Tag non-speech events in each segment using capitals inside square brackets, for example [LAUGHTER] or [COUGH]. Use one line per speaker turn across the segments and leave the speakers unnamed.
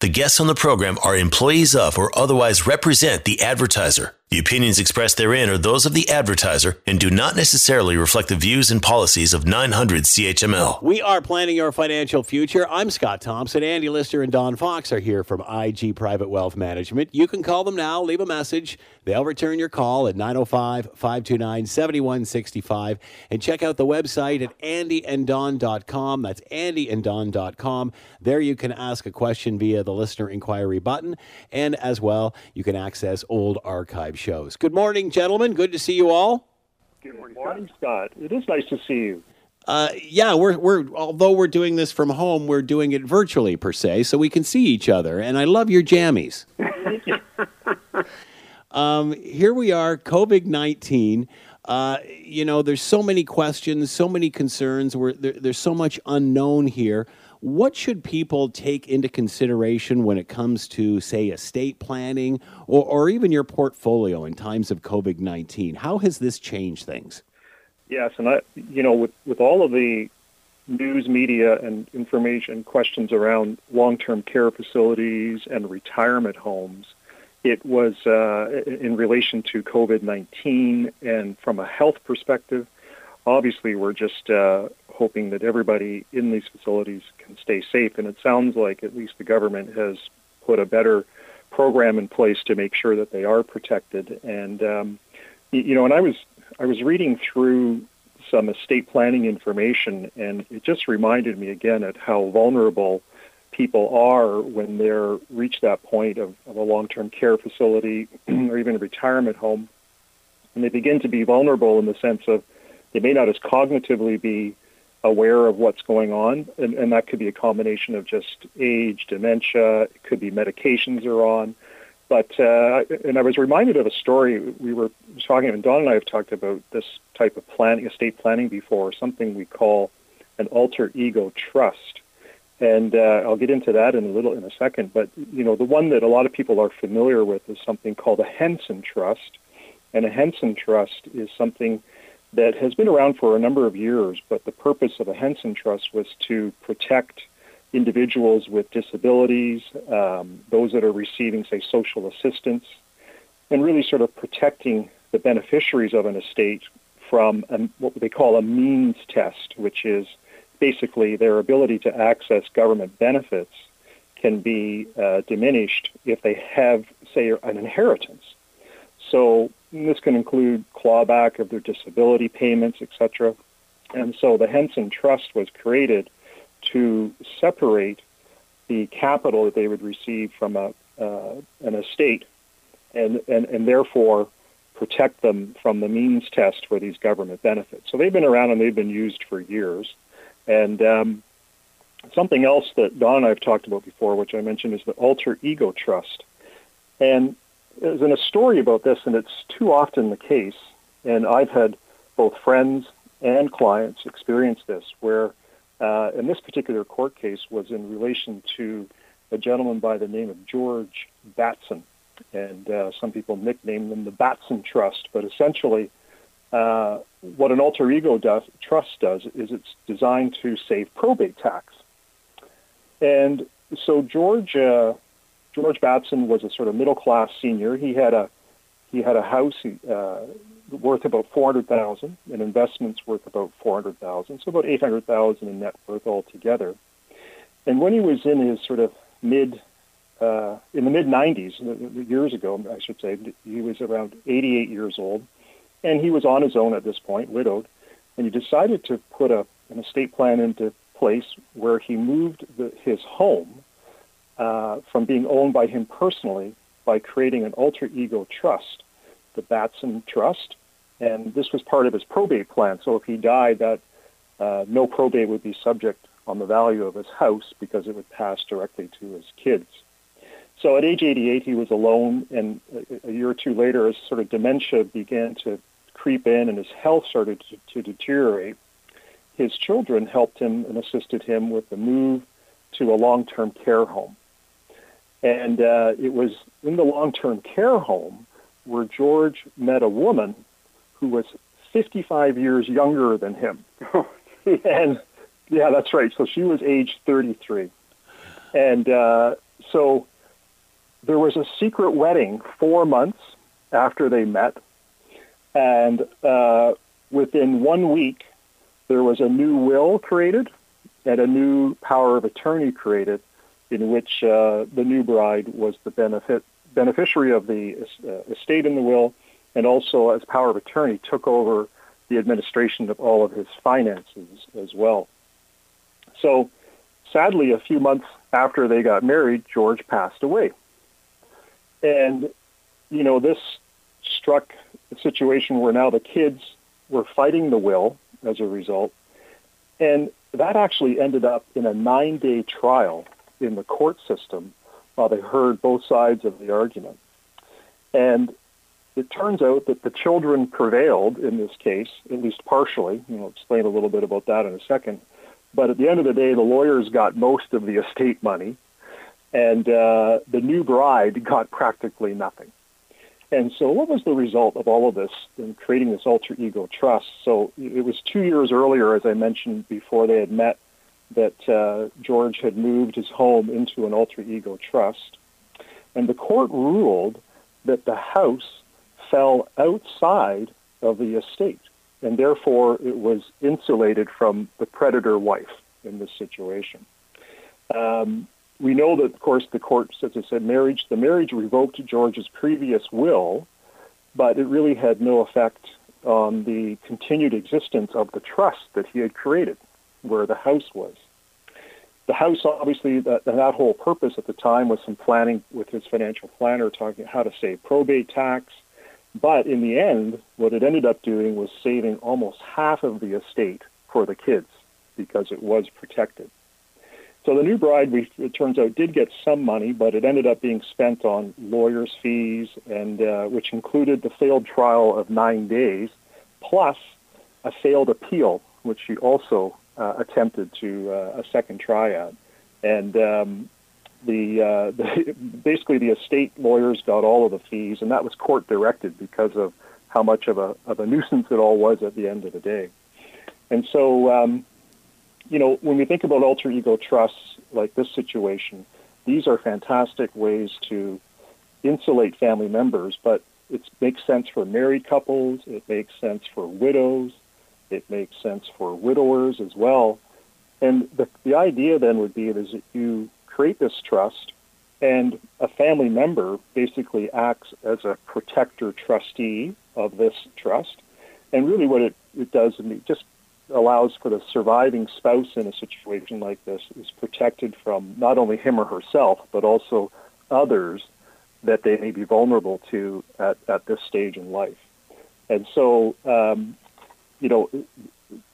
the guests on the program are employees of or otherwise represent the advertiser. The opinions expressed therein are those of the advertiser and do not necessarily reflect the views and policies of 900 CHML.
We are planning your financial future. I'm Scott Thompson. Andy Lister and Don Fox are here from IG Private Wealth Management. You can call them now, leave a message. They'll return your call at 905 529 7165 and check out the website at andyanddon.com. That's andyanddon.com. There you can ask a question via the listener inquiry button, and as well, you can access old archive shows. Good morning, gentlemen. Good to see you all.
Good morning, Scott. It is nice to see you.
Uh, yeah, we're we're although we're doing this from home, we're doing it virtually per se, so we can see each other. And I love your jammies. [LAUGHS] um, here we are, COVID nineteen. Uh, you know, there's so many questions, so many concerns. Where there, there's so much unknown here. What should people take into consideration when it comes to, say, estate planning or, or even your portfolio in times of COVID 19? How has this changed things?
Yes, and I, you know, with, with all of the news media and information questions around long term care facilities and retirement homes, it was uh, in relation to COVID 19 and from a health perspective. Obviously, we're just uh, hoping that everybody in these facilities can stay safe. And it sounds like at least the government has put a better program in place to make sure that they are protected. And um, you know, and I was I was reading through some estate planning information, and it just reminded me again at how vulnerable people are when they're reach that point of, of a long-term care facility [CLEARS THROAT] or even a retirement home, and they begin to be vulnerable in the sense of they may not as cognitively be aware of what's going on, and, and that could be a combination of just age, dementia, it could be medications they're on. But uh, and I was reminded of a story we were talking, and Don and I have talked about this type of planning, estate planning before, something we call an alter ego trust. And uh, I'll get into that in a little in a second. But you know, the one that a lot of people are familiar with is something called a Henson Trust, and a Henson Trust is something that has been around for a number of years, but the purpose of a Henson Trust was to protect individuals with disabilities, um, those that are receiving, say, social assistance, and really sort of protecting the beneficiaries of an estate from a, what they call a means test, which is basically their ability to access government benefits can be uh, diminished if they have, say, an inheritance. So this can include clawback of their disability payments, etc. And so the Henson Trust was created to separate the capital that they would receive from a, uh, an estate and, and, and therefore protect them from the means test for these government benefits. So they've been around and they've been used for years. And um, something else that Don and I have talked about before, which I mentioned, is the alter ego trust. And there's a story about this, and it's too often the case. And I've had both friends and clients experience this, where uh, in this particular court case was in relation to a gentleman by the name of George Batson, and uh, some people nickname them the Batson Trust. But essentially, uh, what an alter ego does, trust does is it's designed to save probate tax. And so George uh, George Batson was a sort of middle class senior. He had a he had a house uh, worth about four hundred thousand, and investments worth about four hundred thousand, so about eight hundred thousand in net worth altogether. And when he was in his sort of mid uh, in the mid 90s, years ago, I should say, he was around 88 years old, and he was on his own at this point, widowed, and he decided to put a, an estate plan into place where he moved the, his home uh, from being owned by him personally by creating an alter ego trust, the Batson Trust. And this was part of his probate plan. So if he died, that uh, no probate would be subject on the value of his house because it would pass directly to his kids. So at age 88, he was alone, and a year or two later, as sort of dementia began to creep in and his health started to, to deteriorate, his children helped him and assisted him with the move to a long-term care home. And uh, it was in the long-term care home where George met a woman who was 55 years younger than him. [LAUGHS] and Yeah, that's right. So she was age 33. And uh, so there was a secret wedding four months after they met. And uh, within one week, there was a new will created and a new power of attorney created in which uh, the new bride was the benefit, beneficiary of the uh, estate in the will and also as power of attorney took over the administration of all of his finances as well. So sadly, a few months after they got married, George passed away. And, you know, this struck a situation where now the kids were fighting the will as a result. And that actually ended up in a nine day trial in the court system while they heard both sides of the argument. And it turns out that the children prevailed in this case, at least partially. You know, explain a little bit about that in a second. But at the end of the day, the lawyers got most of the estate money, and uh, the new bride got practically nothing. And so, what was the result of all of this in creating this alter ego trust? So, it was two years earlier, as I mentioned before they had met, that uh, George had moved his home into an alter ego trust. And the court ruled that the house fell outside of the estate and therefore it was insulated from the predator wife in this situation. Um, we know that, of course, the court, as I said, marriage, the marriage revoked George's previous will, but it really had no effect on the continued existence of the trust that he had created, where the house was. The house, obviously, that, that whole purpose at the time was some planning with his financial planner, talking how to save probate tax, but in the end, what it ended up doing was saving almost half of the estate for the kids because it was protected. So the new bride, we, it turns out, did get some money, but it ended up being spent on lawyers' fees, and uh, which included the failed trial of nine days, plus a failed appeal, which she also uh, attempted to uh, a second tryout. And um, the, uh, [LAUGHS] the basically the estate lawyers got all of the fees, and that was court directed because of how much of a of a nuisance it all was at the end of the day. And so, um, you know, when we think about alter ego trusts like this situation, these are fantastic ways to insulate family members, but it makes sense for married couples, it makes sense for widows, it makes sense for widowers as well. And the, the idea then would be is that you create this trust, and a family member basically acts as a protector trustee of this trust. And really, what it, it does, it just allows for the surviving spouse in a situation like this is protected from not only him or herself, but also others that they may be vulnerable to at, at this stage in life. And so, um, you know,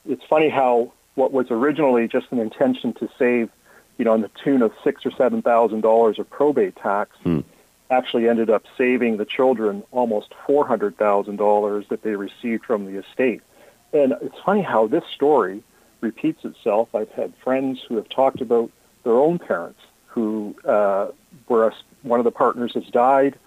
it's funny how what was originally just an intention to save you know, on the tune of six or seven thousand dollars of probate tax, hmm. actually ended up saving the children almost four hundred thousand dollars that they received from the estate. And it's funny how this story repeats itself. I've had friends who have talked about their own parents who, uh, where a, one of the partners has died,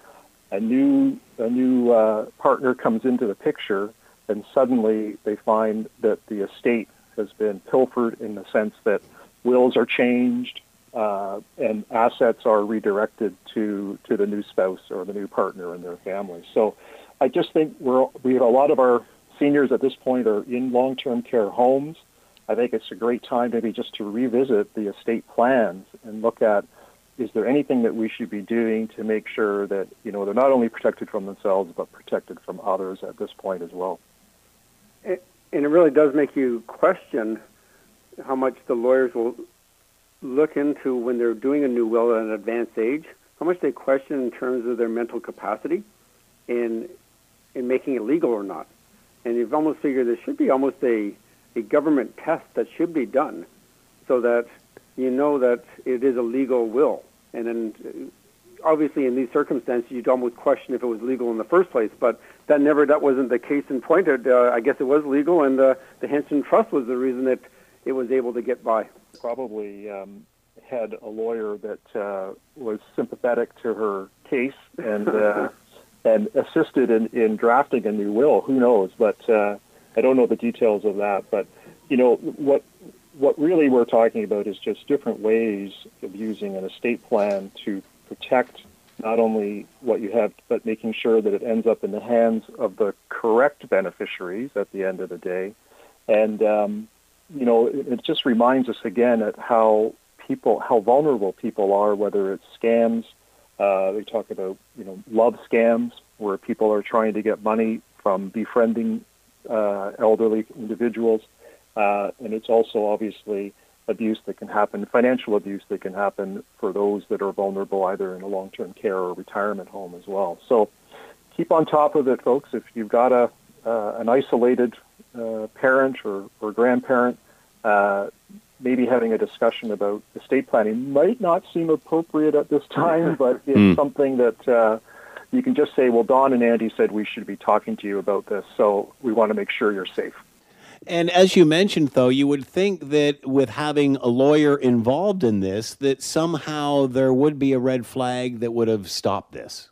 a new a new uh, partner comes into the picture, and suddenly they find that the estate has been pilfered in the sense that wills are changed, uh, and assets are redirected to to the new spouse or the new partner and their family. So, I just think we're we have a lot of our seniors at this point are in long-term care homes. I think it's a great time maybe just to revisit the estate plans and look at is there anything that we should be doing to make sure that you know they're not only protected from themselves but protected from others at this point as well.
And it really does make you question how much the lawyers will look into when they're doing a new will at an advanced age, how much they question in terms of their mental capacity in in making it legal or not. And you've almost figured there should be almost a, a government test that should be done so that you know that it is a legal will. And then obviously in these circumstances you'd almost question if it was legal in the first place, but that never that wasn't the case in point. Uh, I guess it was legal and uh, the Henson Trust was the reason that it was able to get by.
Probably um, had a lawyer that uh, was sympathetic to her case and uh, [LAUGHS] and assisted in, in drafting a new will. Who knows? But uh, I don't know the details of that. But you know what what really we're talking about is just different ways of using an estate plan to protect not only what you have, but making sure that it ends up in the hands of the correct beneficiaries at the end of the day. And, um, you know, it, it just reminds us again at how people, how vulnerable people are, whether it's scams. Uh, they talk about, you know, love scams where people are trying to get money from befriending uh, elderly individuals. Uh, and it's also obviously abuse that can happen, financial abuse that can happen for those that are vulnerable either in a long-term care or retirement home as well. So keep on top of it, folks. If you've got a uh, an isolated uh, parent or, or grandparent, uh, maybe having a discussion about estate planning might not seem appropriate at this time, [LAUGHS] but it's mm. something that uh, you can just say, well, Don and Andy said we should be talking to you about this, so we want to make sure you're safe.
And as you mentioned, though, you would think that with having a lawyer involved in this, that somehow there would be a red flag that would have stopped this.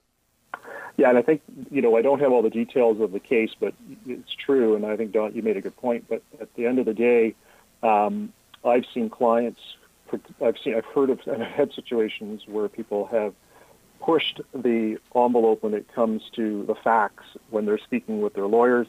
Yeah, and I think you know I don't have all the details of the case, but it's true, and I think Don, you made a good point. But at the end of the day, um, I've seen clients, I've seen, I've heard of, and I've had situations where people have pushed the envelope when it comes to the facts when they're speaking with their lawyers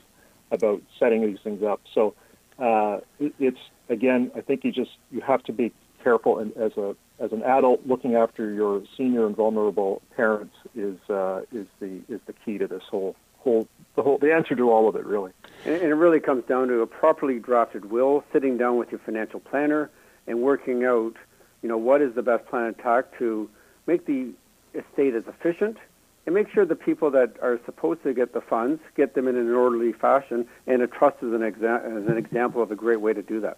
about setting these things up. So uh, it's again, I think you just you have to be careful and as a as an adult looking after your senior and vulnerable parents is uh, is the is the key to this whole whole the whole the answer to all of it really.
And, and it really comes down to a properly drafted will, sitting down with your financial planner and working out, you know, what is the best plan of attack to make the estate as efficient and make sure the people that are supposed to get the funds get them in an orderly fashion. And a trust is an, exa- is an example of a great way to do that.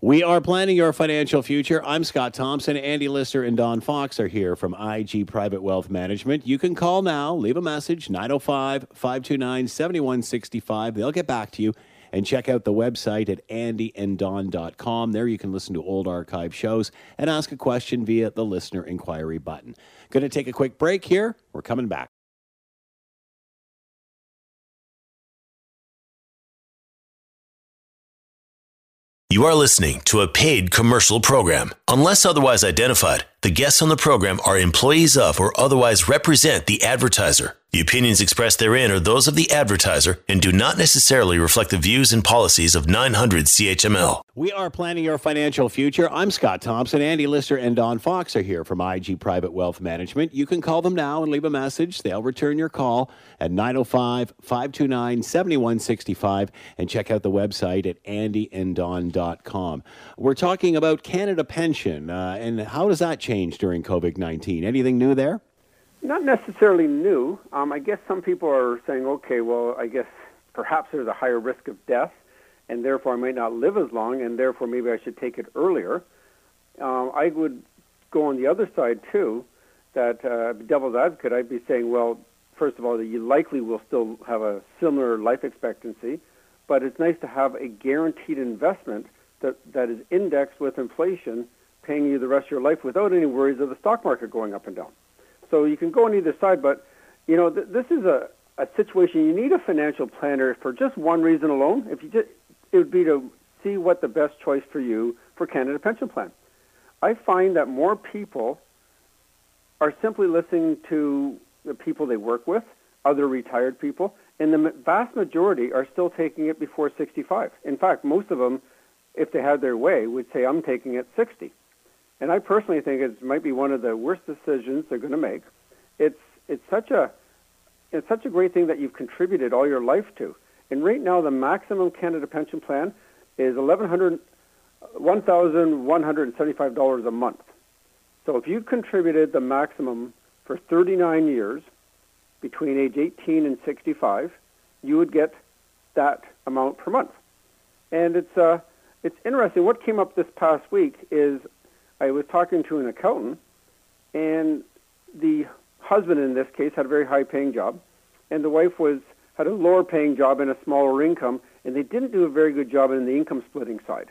We are planning your financial future. I'm Scott Thompson. Andy Lister and Don Fox are here from IG Private Wealth Management. You can call now, leave a message, 905 529 7165. They'll get back to you and check out the website at andyanddon.com. There you can listen to old archive shows and ask a question via the listener inquiry button. Going to take a quick break here. We're coming back.
You are listening to a paid commercial program. Unless otherwise identified, the guests on the program are employees of or otherwise represent the advertiser. The opinions expressed therein are those of the advertiser and do not necessarily reflect the views and policies of 900 CHML.
We are planning your financial future. I'm Scott Thompson. Andy Lister and Don Fox are here from IG Private Wealth Management. You can call them now and leave a message. They'll return your call at 905 529 7165 and check out the website at andyanddon.com. We're talking about Canada Pension uh, and how does that change during COVID 19? Anything new there?
Not necessarily new. Um, I guess some people are saying, okay, well, I guess perhaps there's a higher risk of death, and therefore I might not live as long, and therefore maybe I should take it earlier. Um, I would go on the other side too, that uh, devil's advocate, I'd be saying, well, first of all, that you likely will still have a similar life expectancy, but it's nice to have a guaranteed investment that, that is indexed with inflation, paying you the rest of your life without any worries of the stock market going up and down. So you can go on either side, but you know th- this is a, a situation you need a financial planner for just one reason alone. If you just, it would be to see what the best choice for you for Canada Pension Plan. I find that more people are simply listening to the people they work with, other retired people, and the vast majority are still taking it before 65. In fact, most of them, if they had their way, would say, I'm taking it 60. And I personally think it might be one of the worst decisions they're going to make. It's it's such a it's such a great thing that you've contributed all your life to. And right now, the maximum Canada pension plan is eleven hundred one thousand one hundred and seventy-five dollars a month. So if you contributed the maximum for 39 years between age 18 and 65, you would get that amount per month. And it's uh, it's interesting. What came up this past week is I was talking to an accountant, and the husband in this case had a very high paying job, and the wife was had a lower paying job and a smaller income, and they didn't do a very good job in the income splitting side.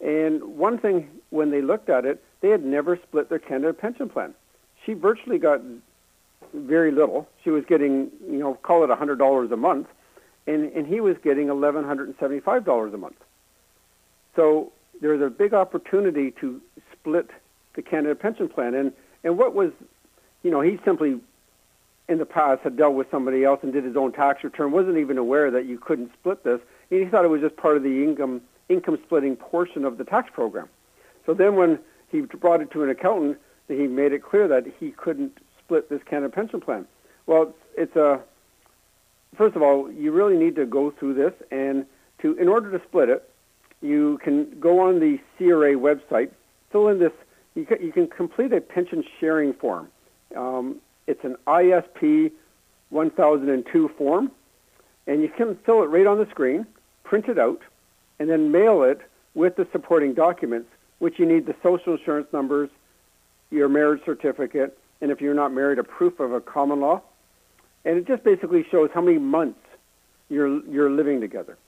And one thing, when they looked at it, they had never split their Canada pension plan. She virtually got very little. She was getting, you know, call it $100 a month, and, and he was getting $1,175 a month. So there's a big opportunity to split the Canada Pension Plan. And and what was, you know, he simply in the past had dealt with somebody else and did his own tax return, wasn't even aware that you couldn't split this. And he thought it was just part of the income income splitting portion of the tax program. So then when he brought it to an accountant, he made it clear that he couldn't split this Canada Pension Plan. Well, it's a first of all, you really need to go through this, and to in order to split it, you can go on the CRA website, fill in this. You can, you can complete a pension sharing form. Um, it's an ISP 1002 form, and you can fill it right on the screen, print it out, and then mail it with the supporting documents, which you need the social insurance numbers, your marriage certificate, and if you're not married, a proof of a common law. And it just basically shows how many months you're, you're living together.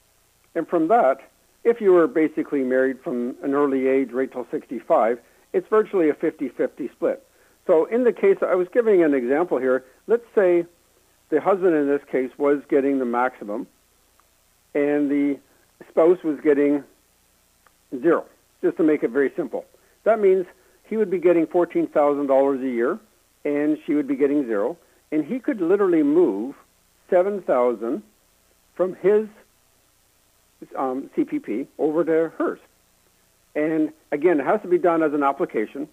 And from that, if you were basically married from an early age right till 65, it's virtually a 50-50 split. So in the case, I was giving an example here. Let's say the husband in this case was getting the maximum, and the spouse was getting zero, just to make it very simple. That means he would be getting $14,000 a year, and she would be getting zero, and he could literally move 7000 from his um, CPP over to hers. And again, it has to be done as an application.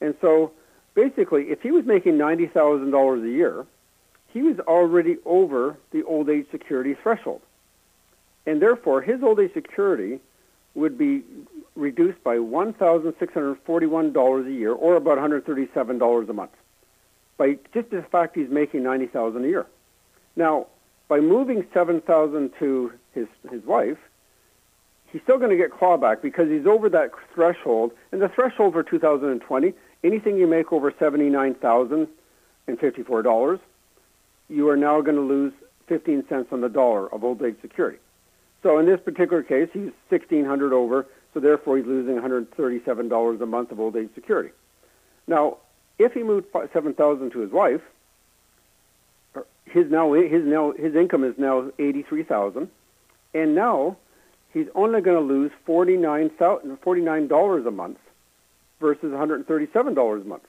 And so basically, if he was making $90,000 a year, he was already over the old age security threshold. And therefore, his old age security would be reduced by $1,641 a year, or about $137 a month, by just the fact he's making 90000 a year. Now, by moving 7000 to his, his wife, he's still going to get clawback because he's over that threshold. And the threshold for 2020, anything you make over $79,054, you are now going to lose 15 cents on the dollar of old age security. So in this particular case, he's 1600 over, so therefore he's losing $137 a month of old age security. Now, if he moved 7000 to his wife, er, his now his now his income is now 83,000 and now he's only going to lose $49 a month versus $137 a month.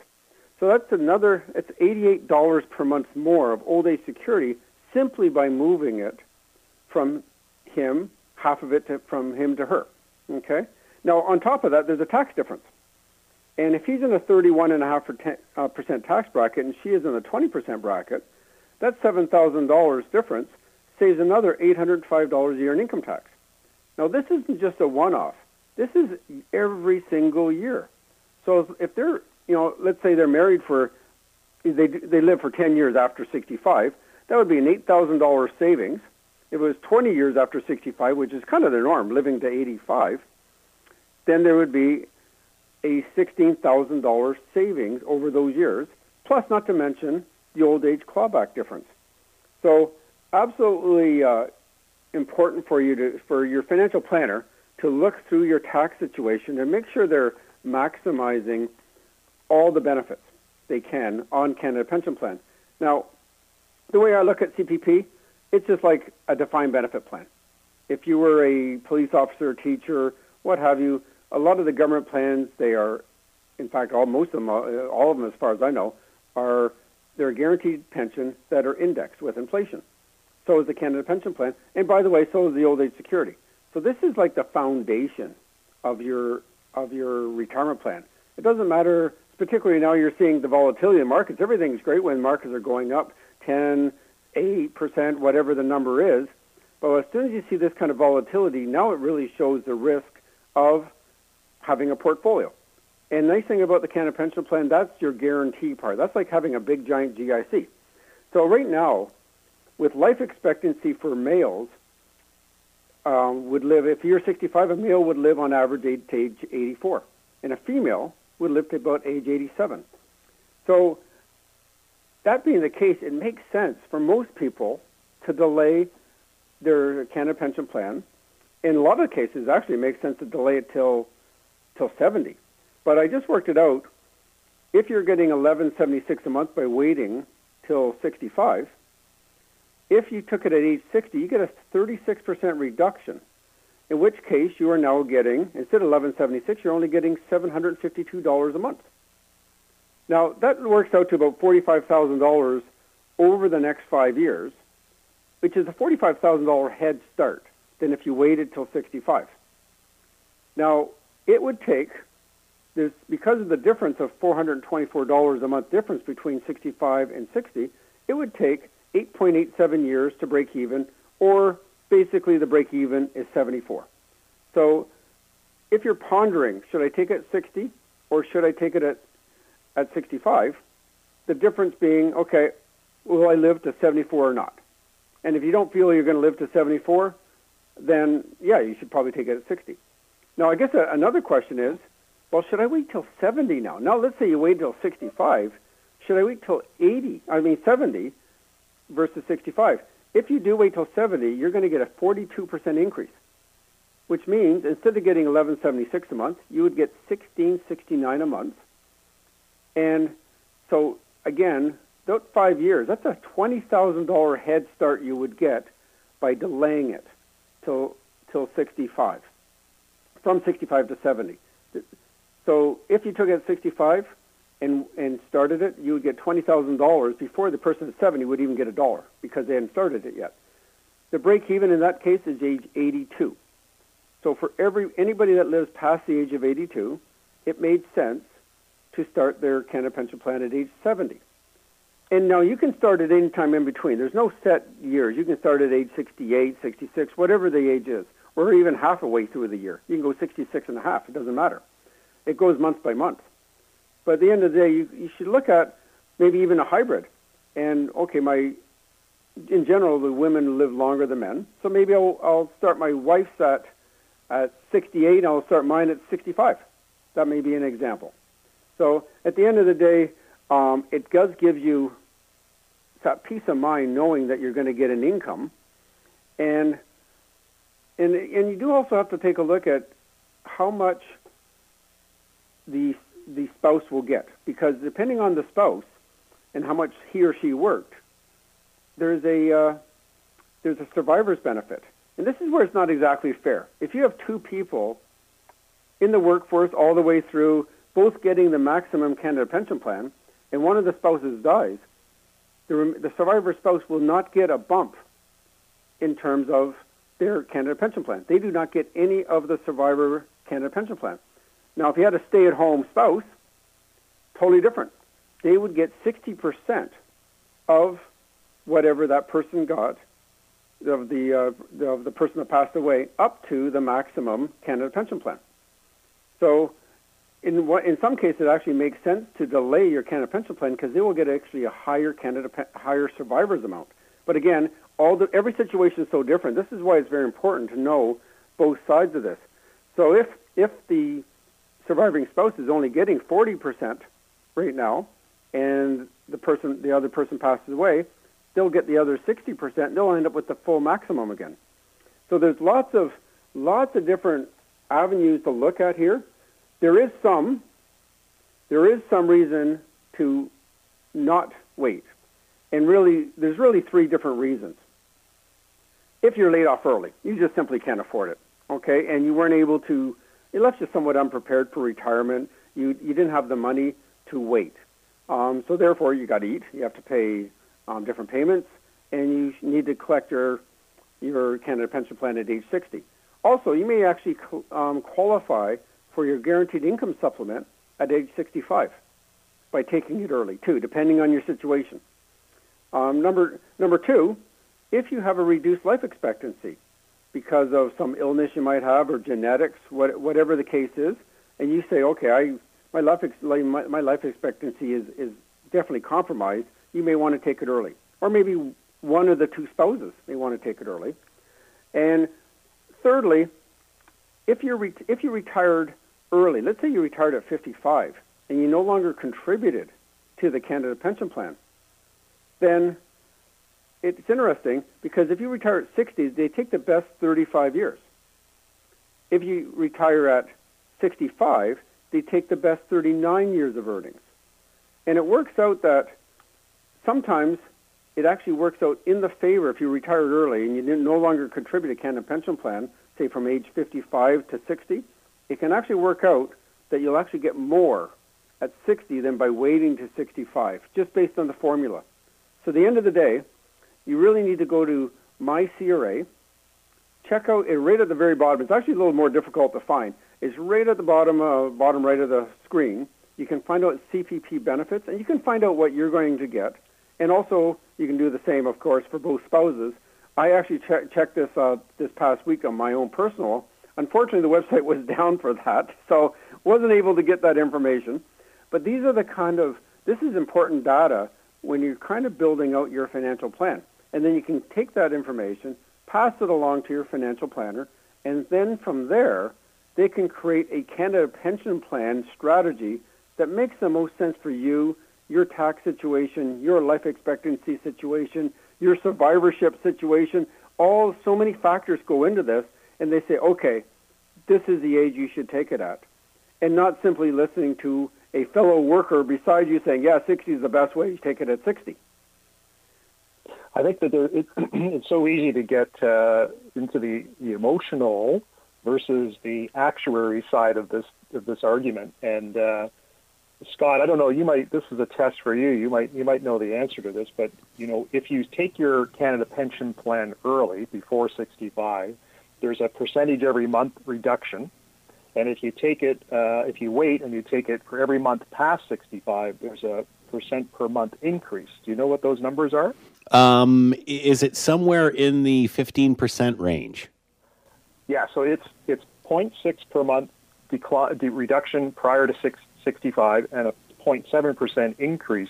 So that's another, it's $88 per month more of old age security simply by moving it from him, half of it to, from him to her. Okay? Now, on top of that, there's a tax difference. And if he's in a 31.5% uh, tax bracket and she is in a 20% bracket, that $7,000 difference saves another $805 a year in income tax. Now, this isn't just a one-off. This is every single year. So if they're, you know, let's say they're married for, they, they live for 10 years after 65, that would be an $8,000 savings if it was 20 years after 65, which is kind of the norm, living to 85, then there would be a $16,000 savings over those years, plus not to mention the old age clawback difference. So absolutely uh, important for you to, for your financial planner to look through your tax situation and make sure they're maximizing all the benefits they can on Canada Pension Plan. Now, the way I look at CPP, it's just like a defined benefit plan. If you were a police officer, teacher, what have you, a lot of the government plans, they are, in fact, all most of them, uh, all of them, as far as I know, are they're guaranteed pension that are indexed with inflation. So is the Canada Pension Plan, and by the way, so is the Old Age Security. So this is like the foundation of your of your retirement plan. It doesn't matter, particularly now you're seeing the volatility in markets. Everything's great when markets are going up 10, 8%, whatever the number is. But as soon as you see this kind of volatility, now it really shows the risk of having a portfolio. And nice thing about the Canada Pension Plan, that's your guarantee part. That's like having a big giant GIC. So right now, with life expectancy for males, um, would live, if you're 65, a male would live on average age, age 84, and a female would live to about age 87. So that being the case, it makes sense for most people to delay their Canada pension plan. In a lot of cases, actually, it makes sense to delay it till till 70. But I just worked it out. If you're getting 1176 a month by waiting till 65, if you took it at age 60, you get a 36% reduction in which case you are now getting, instead of 1176 you're only getting $752 a month. Now, that works out to about $45,000 over the next five years, which is a $45,000 head start than if you waited till 65. Now, it would take, there's, because of the difference of $424 a month difference between 65 and 60, it would take 8.87 years to break even, or basically the break even is 74. So if you're pondering, should I take it at 60 or should I take it at, at 65? The difference being, okay, will I live to 74 or not? And if you don't feel you're going to live to 74, then yeah, you should probably take it at 60. Now, I guess a, another question is, well, should I wait till 70 now? Now, let's say you wait till 65. Should I wait till 80? I mean 70 versus 65. If you do wait till 70, you're going to get a 42% increase, which means instead of getting 1176 a month, you would get 1669 a month. And so again, about five years, that's a $20,000 head start you would get by delaying it till till 65, from 65 to 70. So if you took it at 65 and and started it, you would get $20,000 before the person at 70 would even get a dollar because they hadn't started it yet. The break even in that case is age 82. So for every anybody that lives past the age of 82, it made sense to start their Canada pension plan at age 70. And now you can start at any time in between. There's no set years. You can start at age 68, 66, whatever the age is, or even half way through the year. You can go 66 and a half. It doesn't matter. It goes month by month. But at the end of the day, you, you should look at maybe even a hybrid. And okay, my in general, the women live longer than men. So maybe I'll, I'll start my wife's at at 68, and I'll start mine at 65. That may be an example. So at the end of the day, um, it does give you that peace of mind knowing that you're going to get an income, and and and you do also have to take a look at how much the the spouse will get because depending on the spouse and how much he or she worked, there's a uh, there's a survivor's benefit, and this is where it's not exactly fair. If you have two people in the workforce all the way through, both getting the maximum Canada pension plan, and one of the spouses dies, the, the survivor spouse will not get a bump in terms of their Canada pension plan. They do not get any of the survivor Canada pension plan. Now, if you had a stay-at-home spouse, totally different. They would get 60% of whatever that person got of the uh, of the person that passed away up to the maximum Canada pension plan. So in in some cases, it actually makes sense to delay your Canada pension plan because they will get actually a higher Canada higher survivors amount. But again, all the, every situation is so different. This is why it's very important to know both sides of this. So if if the surviving spouse is only getting 40% right now, and the person the other person passes away, they'll get the other 60%. They'll end up with the full maximum again. So there's lots of lots of different avenues to look at here there is some, there is some reason to not wait. And really, there's really three different reasons. If you're laid off early, you just simply can't afford it, okay? And you weren't able to, it left you somewhat unprepared for retirement. You, you didn't have the money to wait. Um, so therefore, you got to eat. You have to pay um, different payments, and you need to collect your, your Canada pension plan at age 60. Also, you may actually um, qualify for your guaranteed income supplement at age 65 by taking it early too, depending on your situation. Um, number number two, if you have a reduced life expectancy because of some illness you might have or genetics, what, whatever the case is, and you say, okay, I my life ex- my, my life expectancy is is definitely compromised. You may want to take it early, or maybe one of the two spouses may want to take it early. And thirdly, if you're re- if you retired early, let's say you retired at 55 and you no longer contributed to the Canada Pension Plan, then it's interesting because if you retire at 60, they take the best 35 years. If you retire at 65, they take the best 39 years of earnings. And it works out that sometimes it actually works out in the favor if you retired early and you no longer contribute to Canada Pension Plan, say from age 55 to 60, it can actually work out that you'll actually get more at 60 than by waiting to 65, just based on the formula. So at the end of the day, you really need to go to My CRA, check out it right at the very bottom. It's actually a little more difficult to find. It's right at the bottom, uh, bottom right of the screen. You can find out CPP benefits, and you can find out what you're going to get. And also, you can do the same, of course, for both spouses. I actually che- checked this uh, this past week on my own personal. Unfortunately, the website [LAUGHS] was down for that, so wasn't able to get that information. But these are the kind of this is important data when you're kind of building out your financial plan, and then you can take that information, pass it along to your financial planner, and then from there they can create a Canada pension plan strategy that makes the most sense for you, your tax situation, your life expectancy situation, your survivorship situation. All so many factors go into this, and they say, okay, this is the age you should take it at, and not simply listening to a fellow worker beside you saying, yeah, 60 is the best way, you take it at 60.
I think that there, it, [CLEARS THROAT] it's so easy to get uh, into the, the emotional versus the actuary side of this of this argument. And uh, Scott, I don't know. You might. This is a test for you. You might. You might know the answer to this. But you know, if you take your Canada pension plan early, before 65, there's a percentage every month reduction. And if you take it, uh, if you wait and you take it for every month past 65, there's a percent per month increase. Do you know what those numbers are?
Um, is it somewhere in the 15% range?
Yeah, so it's it's 0.6 per month decline, de- reduction prior to six, 65 and a 0.7% increase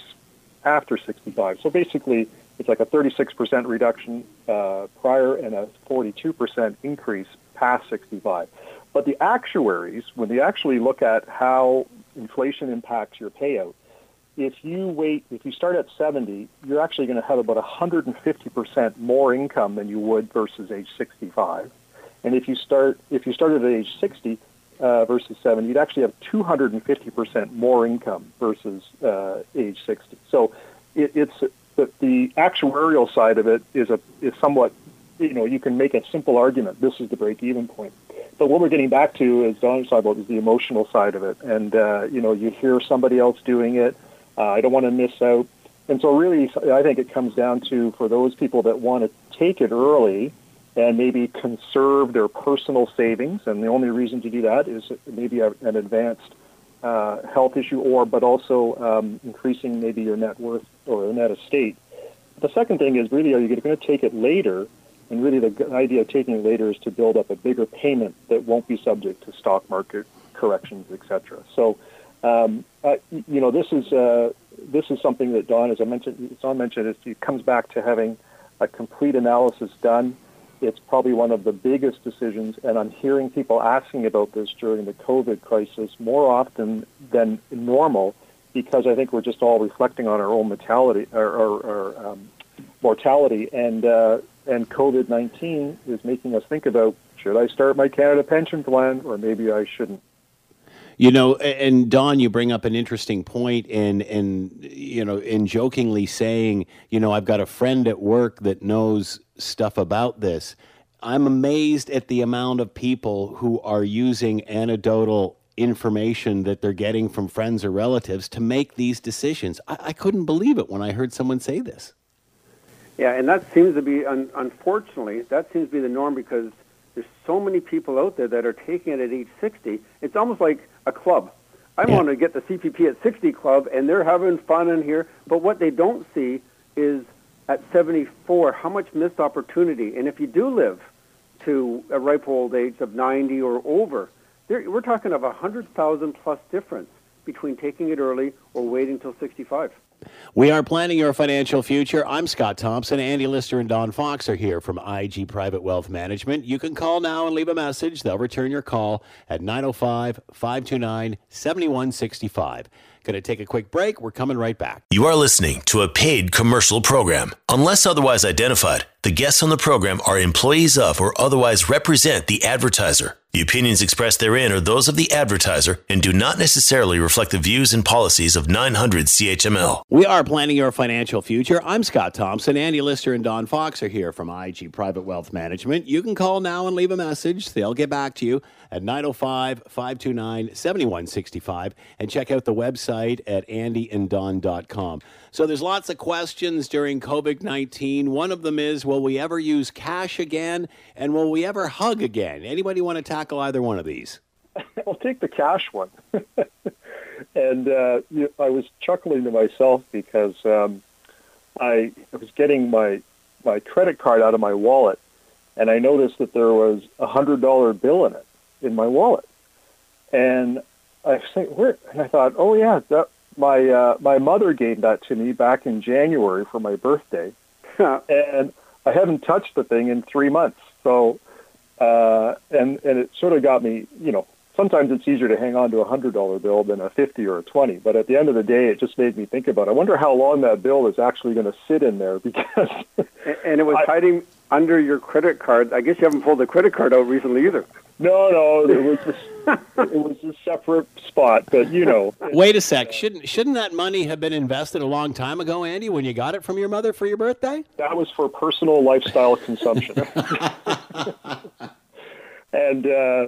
after 65. So basically, it's like a 36% reduction uh, prior and a 42% increase past 65. But the actuaries, when they actually look at how inflation impacts your payout, if you wait, if you start at 70, you're actually going to have about 150% more income than you would versus age 65. And if you start, if you started at age 60, uh, versus 70, you'd actually have 250% more income versus uh, age 60. So it, it's the, the actuarial side of it is a is somewhat, you know, you can make a simple argument. This is the break-even point. But what we're getting back to, as Don talking about, is the emotional side of it. And uh, you know, you hear somebody else doing it. Uh, I don't want to miss out. And so, really, I think it comes down to for those people that want to take it early and maybe conserve their personal savings. And the only reason to do that is maybe a, an advanced uh, health issue, or but also um, increasing maybe your net worth or net estate. The second thing is really, are you going to take it later? And really, the idea of taking it later is to build up a bigger payment that won't be subject to stock market corrections, etc. So, um, uh, you know, this is uh, this is something that Don, as I mentioned, Don mentioned, it comes back to having a complete analysis done it's probably one of the biggest decisions, and I'm hearing people asking about this during the COVID crisis more often than normal because I think we're just all reflecting on our own mortality or, or, or um, mortality, and uh, and COVID nineteen is making us think about should I start my Canada pension plan or maybe I shouldn't.
You know, and Don, you bring up an interesting point in in you know, in jokingly saying, you know, I've got a friend at work that knows stuff about this. I'm amazed at the amount of people who are using anecdotal information that they're getting from friends or relatives to make these decisions. I, I couldn't believe it when I heard someone say this.
Yeah, and that seems to be, un- unfortunately, that seems to be the norm because there's so many people out there that are taking it at age 60. It's almost like a club. I yeah. want to get the CPP at 60 club, and they're having fun in here. But what they don't see is at 74 how much missed opportunity. And if you do live to a ripe old age of 90 or over, there, we're talking of a 100,000 plus difference between taking it early or waiting till 65.
We are planning your financial future. I'm Scott Thompson. Andy Lister and Don Fox are here from IG Private Wealth Management. You can call now and leave a message. They'll return your call at 905 529 7165. Going to take a quick break. We're coming right back.
You are listening to a paid commercial program. Unless otherwise identified, the guests on the program are employees of or otherwise represent the advertiser. The opinions expressed therein are those of the advertiser and do not necessarily reflect the views and policies of 900 CHML.
We are planning your financial future. I'm Scott Thompson. Andy Lister and Don Fox are here from IG Private Wealth Management. You can call now and leave a message. They'll get back to you at 905 529 7165 and check out the website at andyanddon.com. So there's lots of questions during COVID 19. One of them is Will we ever use cash again? And will we ever hug again? Anybody want to tackle either one of these? [LAUGHS]
I'll take the cash one. [LAUGHS] and uh, you know, I was chuckling to myself because um, I, was getting my my credit card out of my wallet, and I noticed that there was a hundred dollar bill in it in my wallet, and I think where and I thought, oh yeah, that my uh, my mother gave that to me back in January for my birthday, and I haven't touched the thing in three months. So, uh, and and it sort of got me, you know. Sometimes it's easier to hang on to a hundred dollar bill than a fifty or a twenty. But at the end of the day, it just made me think about. It. I wonder how long that bill is actually going to sit in there because.
and, and it was [LAUGHS] I, hiding under your credit card. I guess you haven't pulled the credit card out recently either.
No, no, it was a, it was a separate spot, but you know.
Wait a sec. Shouldn't shouldn't that money have been invested a long time ago, Andy, when you got it from your mother for your birthday?
That was for personal lifestyle consumption. [LAUGHS] and uh,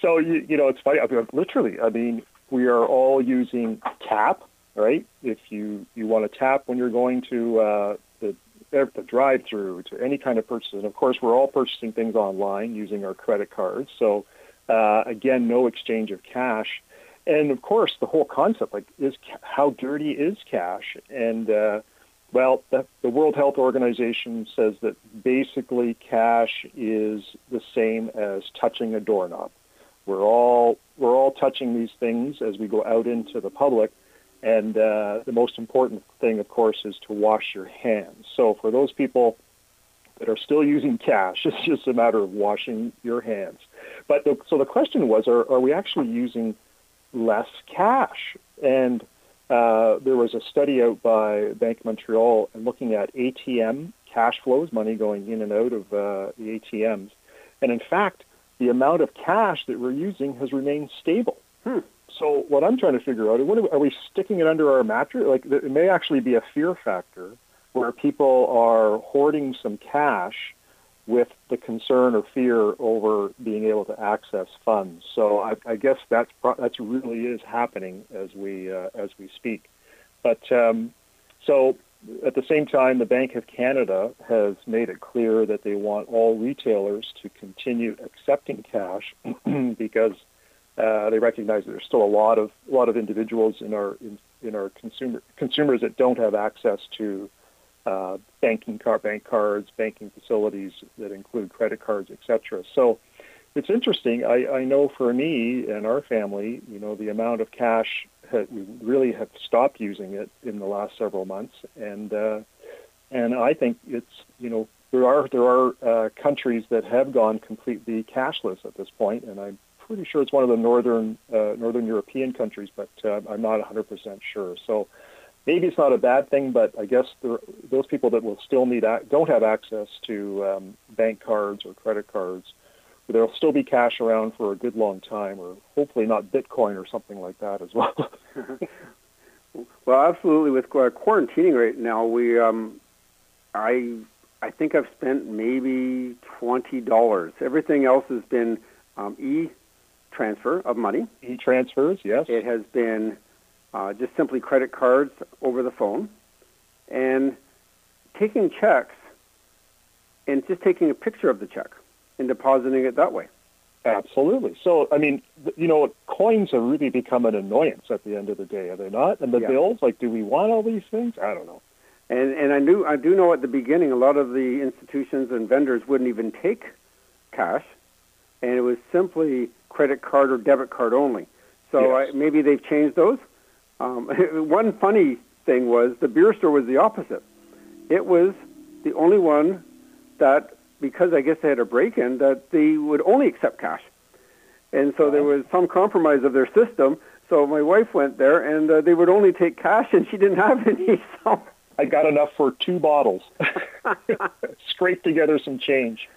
so you, you know, it's funny. I mean, literally, I mean, we are all using tap, right? If you you want to tap when you're going to uh, the the drive-through to any kind of purchase. And of course, we're all purchasing things online using our credit cards. So uh, again, no exchange of cash. And of course, the whole concept, like, is how dirty is cash? And uh, well, the, the World Health Organization says that basically cash is the same as touching a doorknob. We're all we're all touching these things as we go out into the public, and uh, the most important thing, of course, is to wash your hands. So for those people that are still using cash, [LAUGHS] it's just a matter of washing your hands. But the, so the question was, are, are we actually using less cash? And uh, there was a study out by Bank of Montreal looking at ATM cash flows, money going in and out of uh, the ATMs. And in fact, the amount of cash that we're using has remained stable.
Hmm.
So what I'm trying to figure out are, are we sticking it under our mattress? Like it may actually be a fear factor where people are hoarding some cash with the concern or fear over being able to access funds. So I, I guess that's that's really is happening as we uh, as we speak. But um, so at the same time, the Bank of Canada has made it clear that they want all retailers to continue accepting cash [CLEARS THROAT] because uh, they recognize that there's still a lot of a lot of individuals in our in, in our consumer consumers that don't have access to uh, banking card, bank cards, banking facilities that include credit cards, etc. So it's interesting. I, I know for me and our family, you know, the amount of cash we really have stopped using it in the last several months, and uh, and I think it's you know there are there are uh, countries that have gone completely cashless at this point, and I'm pretty sure it's one of the northern uh, northern European countries, but uh, I'm not 100% sure. So maybe it's not a bad thing, but I guess there, those people that will still need don't have access to um, bank cards or credit cards, there'll still be cash around for a good long time, or hopefully not Bitcoin or something like that as well. [LAUGHS]
well, absolutely. With quarantining right now, we um, I I think I've spent maybe twenty dollars. Everything else has been um, e transfer of money.
E-transfers, yes.
It has been uh, just simply credit cards over the phone, and taking checks and just taking a picture of the check and depositing it that way.
Absolutely. So, I mean, you know, coins have really become an annoyance at the end of the day, are they not? And the yeah. bills, like, do we want all these things? I don't know.
And and I knew I do know at the beginning a lot of the institutions and vendors wouldn't even take cash, and it was simply credit card or debit card only. So yes. I, maybe they've changed those. Um, [LAUGHS] one funny thing was the beer store was the opposite. It was the only one that, because I guess they had a break-in, that they would only accept cash. And so there was some compromise of their system. So my wife went there, and uh, they would only take cash, and she didn't [LAUGHS] have any. So
I got enough for two bottles. [LAUGHS] Scrape together some change.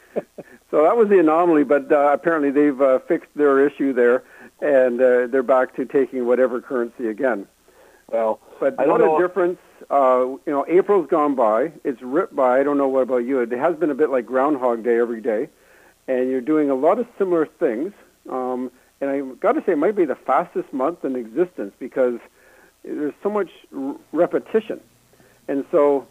So that was the anomaly, but uh, apparently they've uh, fixed their issue there, and uh, they're back to taking whatever currency again.
Well,
But
I
what a
know.
difference! Uh, you know, April's gone by. It's ripped by. I don't know what about you. It has been a bit like Groundhog Day every day, and you're doing a lot of similar things. Um, and I got to say, it might be the fastest month in existence because there's so much r- repetition, and so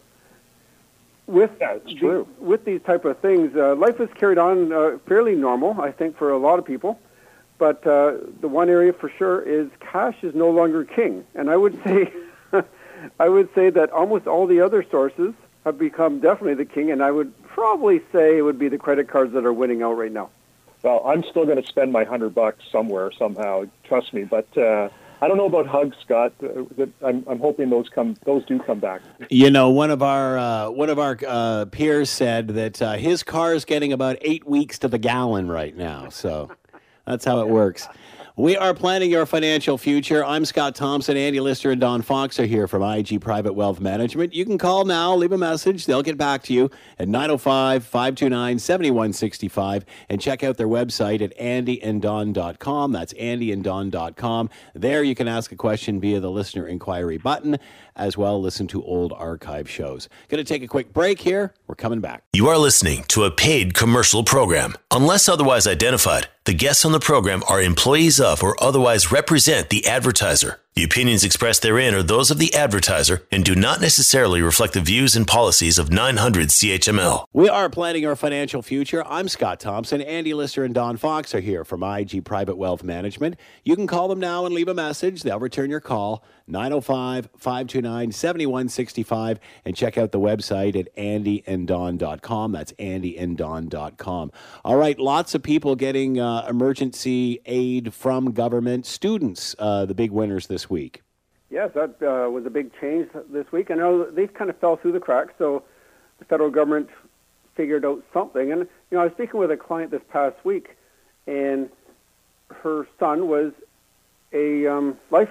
with
Yeah,
the-
true.
with these type of things, uh, life is carried on uh, fairly normal, I think, for a lot of people. But uh, the one area for sure is cash is no longer king, and I would [LAUGHS] say, I would say that almost all the other sources have become definitely the king, and I would probably say it would be the credit cards that are winning out right now.
Well, I'm still going to spend my hundred bucks somewhere somehow. Trust me, but uh, I don't know about hugs, Scott. Uh, I'm, I'm hoping those come, those do come back.
You know, one of our uh, one of our uh, peers said that uh, his car is getting about eight weeks to the gallon right now. So that's how it works. We are planning your financial future. I'm Scott Thompson. Andy Lister and Don Fox are here from IG Private Wealth Management. You can call now, leave a message. They'll get back to you at 905 529 7165 and check out their website at andyanddon.com. That's andyanddon.com. There you can ask a question via the listener inquiry button, as well listen to old archive shows. Going to take a quick break here. We're coming back.
You are listening to a paid commercial program. Unless otherwise identified, the guests on the program are employees of or otherwise represent the advertiser. The opinions expressed therein are those of the advertiser and do not necessarily reflect the views and policies of 900 CHML.
We are planning our financial future. I'm Scott Thompson. Andy Lister and Don Fox are here from IG Private Wealth Management. You can call them now and leave a message. They'll return your call, 905 529 7165, and check out the website at andyanddon.com. That's andyanddon.com. All right, lots of people getting uh, emergency aid from government. Students, uh, the big winners this week.
Yes, that uh, was a big change this week. I know they kind of fell through the cracks, so the federal government figured out something. And you know, I was speaking with a client this past week, and her son was a um, life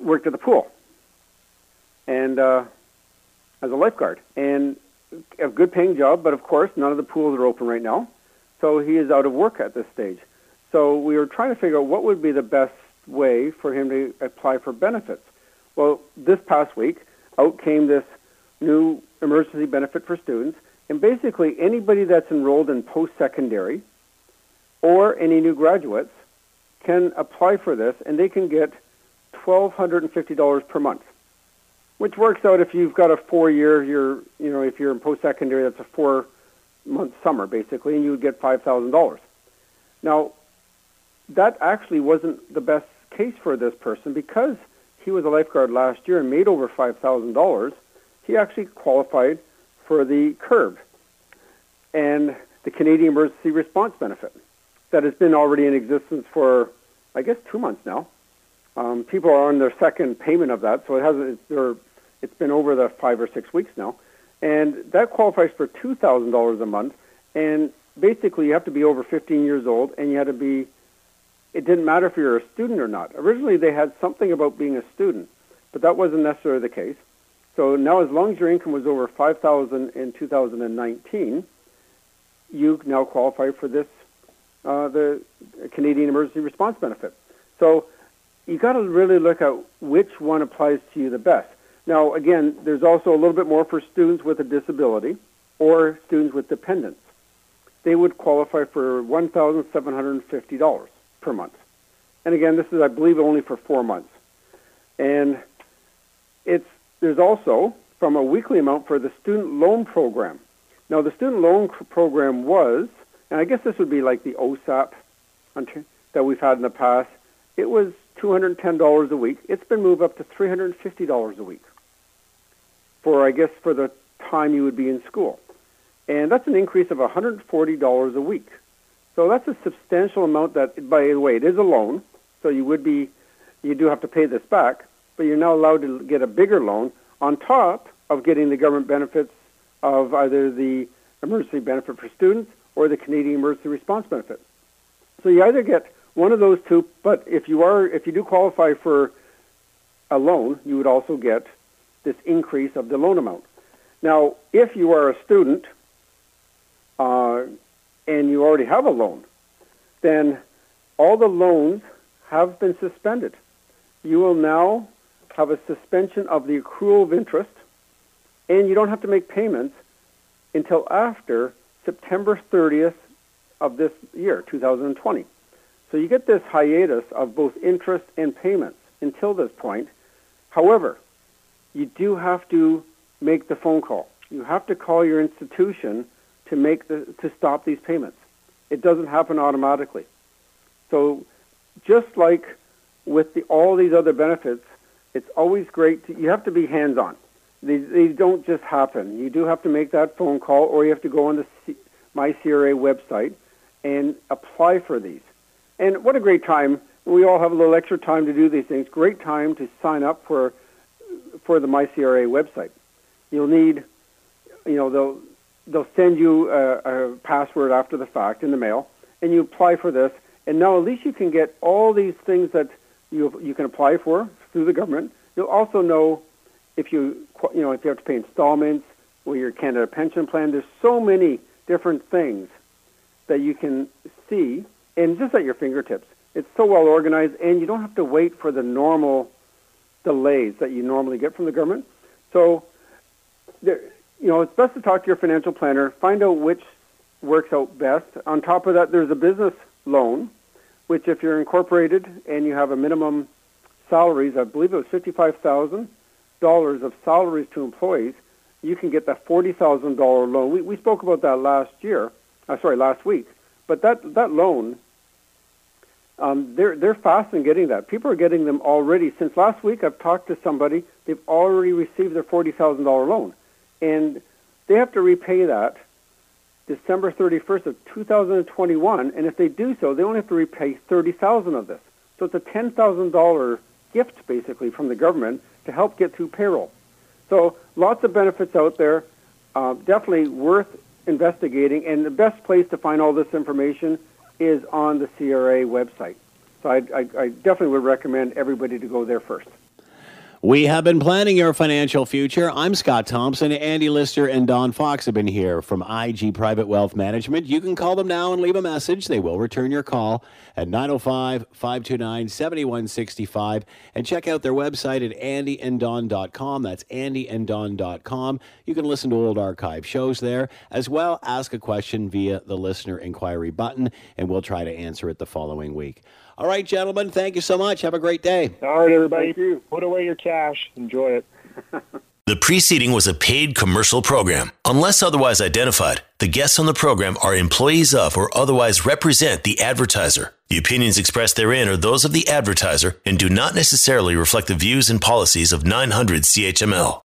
worked at the pool, and uh, as a lifeguard, and a good paying job. But of course, none of the pools are open right now, so he is out of work at this stage. So we were trying to figure out what would be the best way for him to apply for benefits. Well, this past week, out came this new emergency benefit for students, and basically anybody that's enrolled in post-secondary or any new graduates can apply for this, and they can get $1,250 per month, which works out if you've got a four-year, you're, you know, if you're in post-secondary, that's a four-month summer, basically, and you would get $5,000. Now, that actually wasn't the best case for this person because he was a lifeguard last year and made over $5,000. He actually qualified for the CERB and the Canadian Emergency Response Benefit that has been already in existence for, I guess, two months now. Um, people are on their second payment of that, so it hasn't. It's, it's been over the five or six weeks now, and that qualifies for two thousand dollars a month. And basically, you have to be over 15 years old, and you had to be it didn't matter if you're a student or not. Originally, they had something about being a student, but that wasn't necessarily the case. So now, as long as your income was over 5000 in 2019, you now qualify for this, uh, the Canadian Emergency Response Benefit. So you got to really look at which one applies to you the best. Now, again, there's also a little bit more for students with a disability or students with dependents. They would qualify for $1,750 per month. And again, this is, I believe, only for four months. And it's there's also from a weekly amount for the student loan program. Now, the student loan program was, and I guess this would be like the OSAP that we've had in the past. It was $210 a week. It's been moved up to $350 a week for, I guess, for the time you would be in school. And that's an increase of $140 a week. So that's a substantial amount that, by the way, it is a loan, so you would be, you do have to pay this back, but you're now allowed to get a bigger loan on top of getting the government benefits of either the emergency benefit for students or the Canadian Emergency Response Benefit. So you either get one of those two. But if you are, if you do qualify for a loan, you would also get this increase of the loan amount. Now, if you are a student uh, and you already have a loan, then all the loans have been suspended. You will now have a suspension of the accrual of interest, and you don't have to make payments until after September 30th of this year, 2020. So you get this hiatus of both interest and payments until this point. However, you do have to make the phone call. You have to call your institution to make the to stop these payments. It doesn't happen automatically. So just like with the, all these other benefits, it's always great to, you have to be hands on. These, these don't just happen. You do have to make that phone call or you have to go on the C, My CRA website and apply for these. And what a great time. We all have a little extra time to do these things. Great time to sign up for for the MyCRA website. You'll need, you know, they'll they'll send you a, a password after the fact in the mail, and you apply for this. And now at least you can get all these things that you you can apply for through the government. You'll also know if you you know if you have to pay installments or your Canada pension plan. There's so many different things that you can see and just at your fingertips. It's so well organized, and you don't have to wait for the normal delays that you normally get from the government. So, there, you know, it's best to talk to your financial planner, find out which works out best. On top of that, there's a business loan, which if you're incorporated and you have a minimum salaries, I believe it was fifty-five thousand dollars of salaries to employees, you can get that forty thousand dollar loan. We we spoke about that last year. Uh, sorry, last week. But that that loan um, they're they're fast in getting that. People are getting them already. Since last week, I've talked to somebody. They've already received their forty thousand dollar loan, and they have to repay that December thirty first of two thousand and if they do so, they only have to repay thirty thousand of this. So it's a ten thousand dollar gift basically from the government to help get through payroll. So lots of benefits out there. Uh, definitely worth investigating, and the best place to find all this information is on the CRA website. So I, I, I definitely would recommend everybody to go there first.
We have been planning your financial future. I'm Scott Thompson. Andy Lister and Don Fox have been here from IG Private Wealth Management. You can call them now and leave a message. They will return your call at 905 529 7165. And check out their website at andyanddon.com. That's andyanddon.com. You can listen to old archive shows there, as well ask a question via the listener inquiry button, and we'll try to answer it the following week. All right, gentlemen, thank you so much. Have a great day.
All right, everybody. Put away your cash. Enjoy it. [LAUGHS]
the preceding was a paid commercial program. Unless otherwise identified, the guests on the program are employees of or otherwise represent the advertiser. The opinions expressed therein are those of the advertiser and do not necessarily reflect the views and policies of 900 CHML.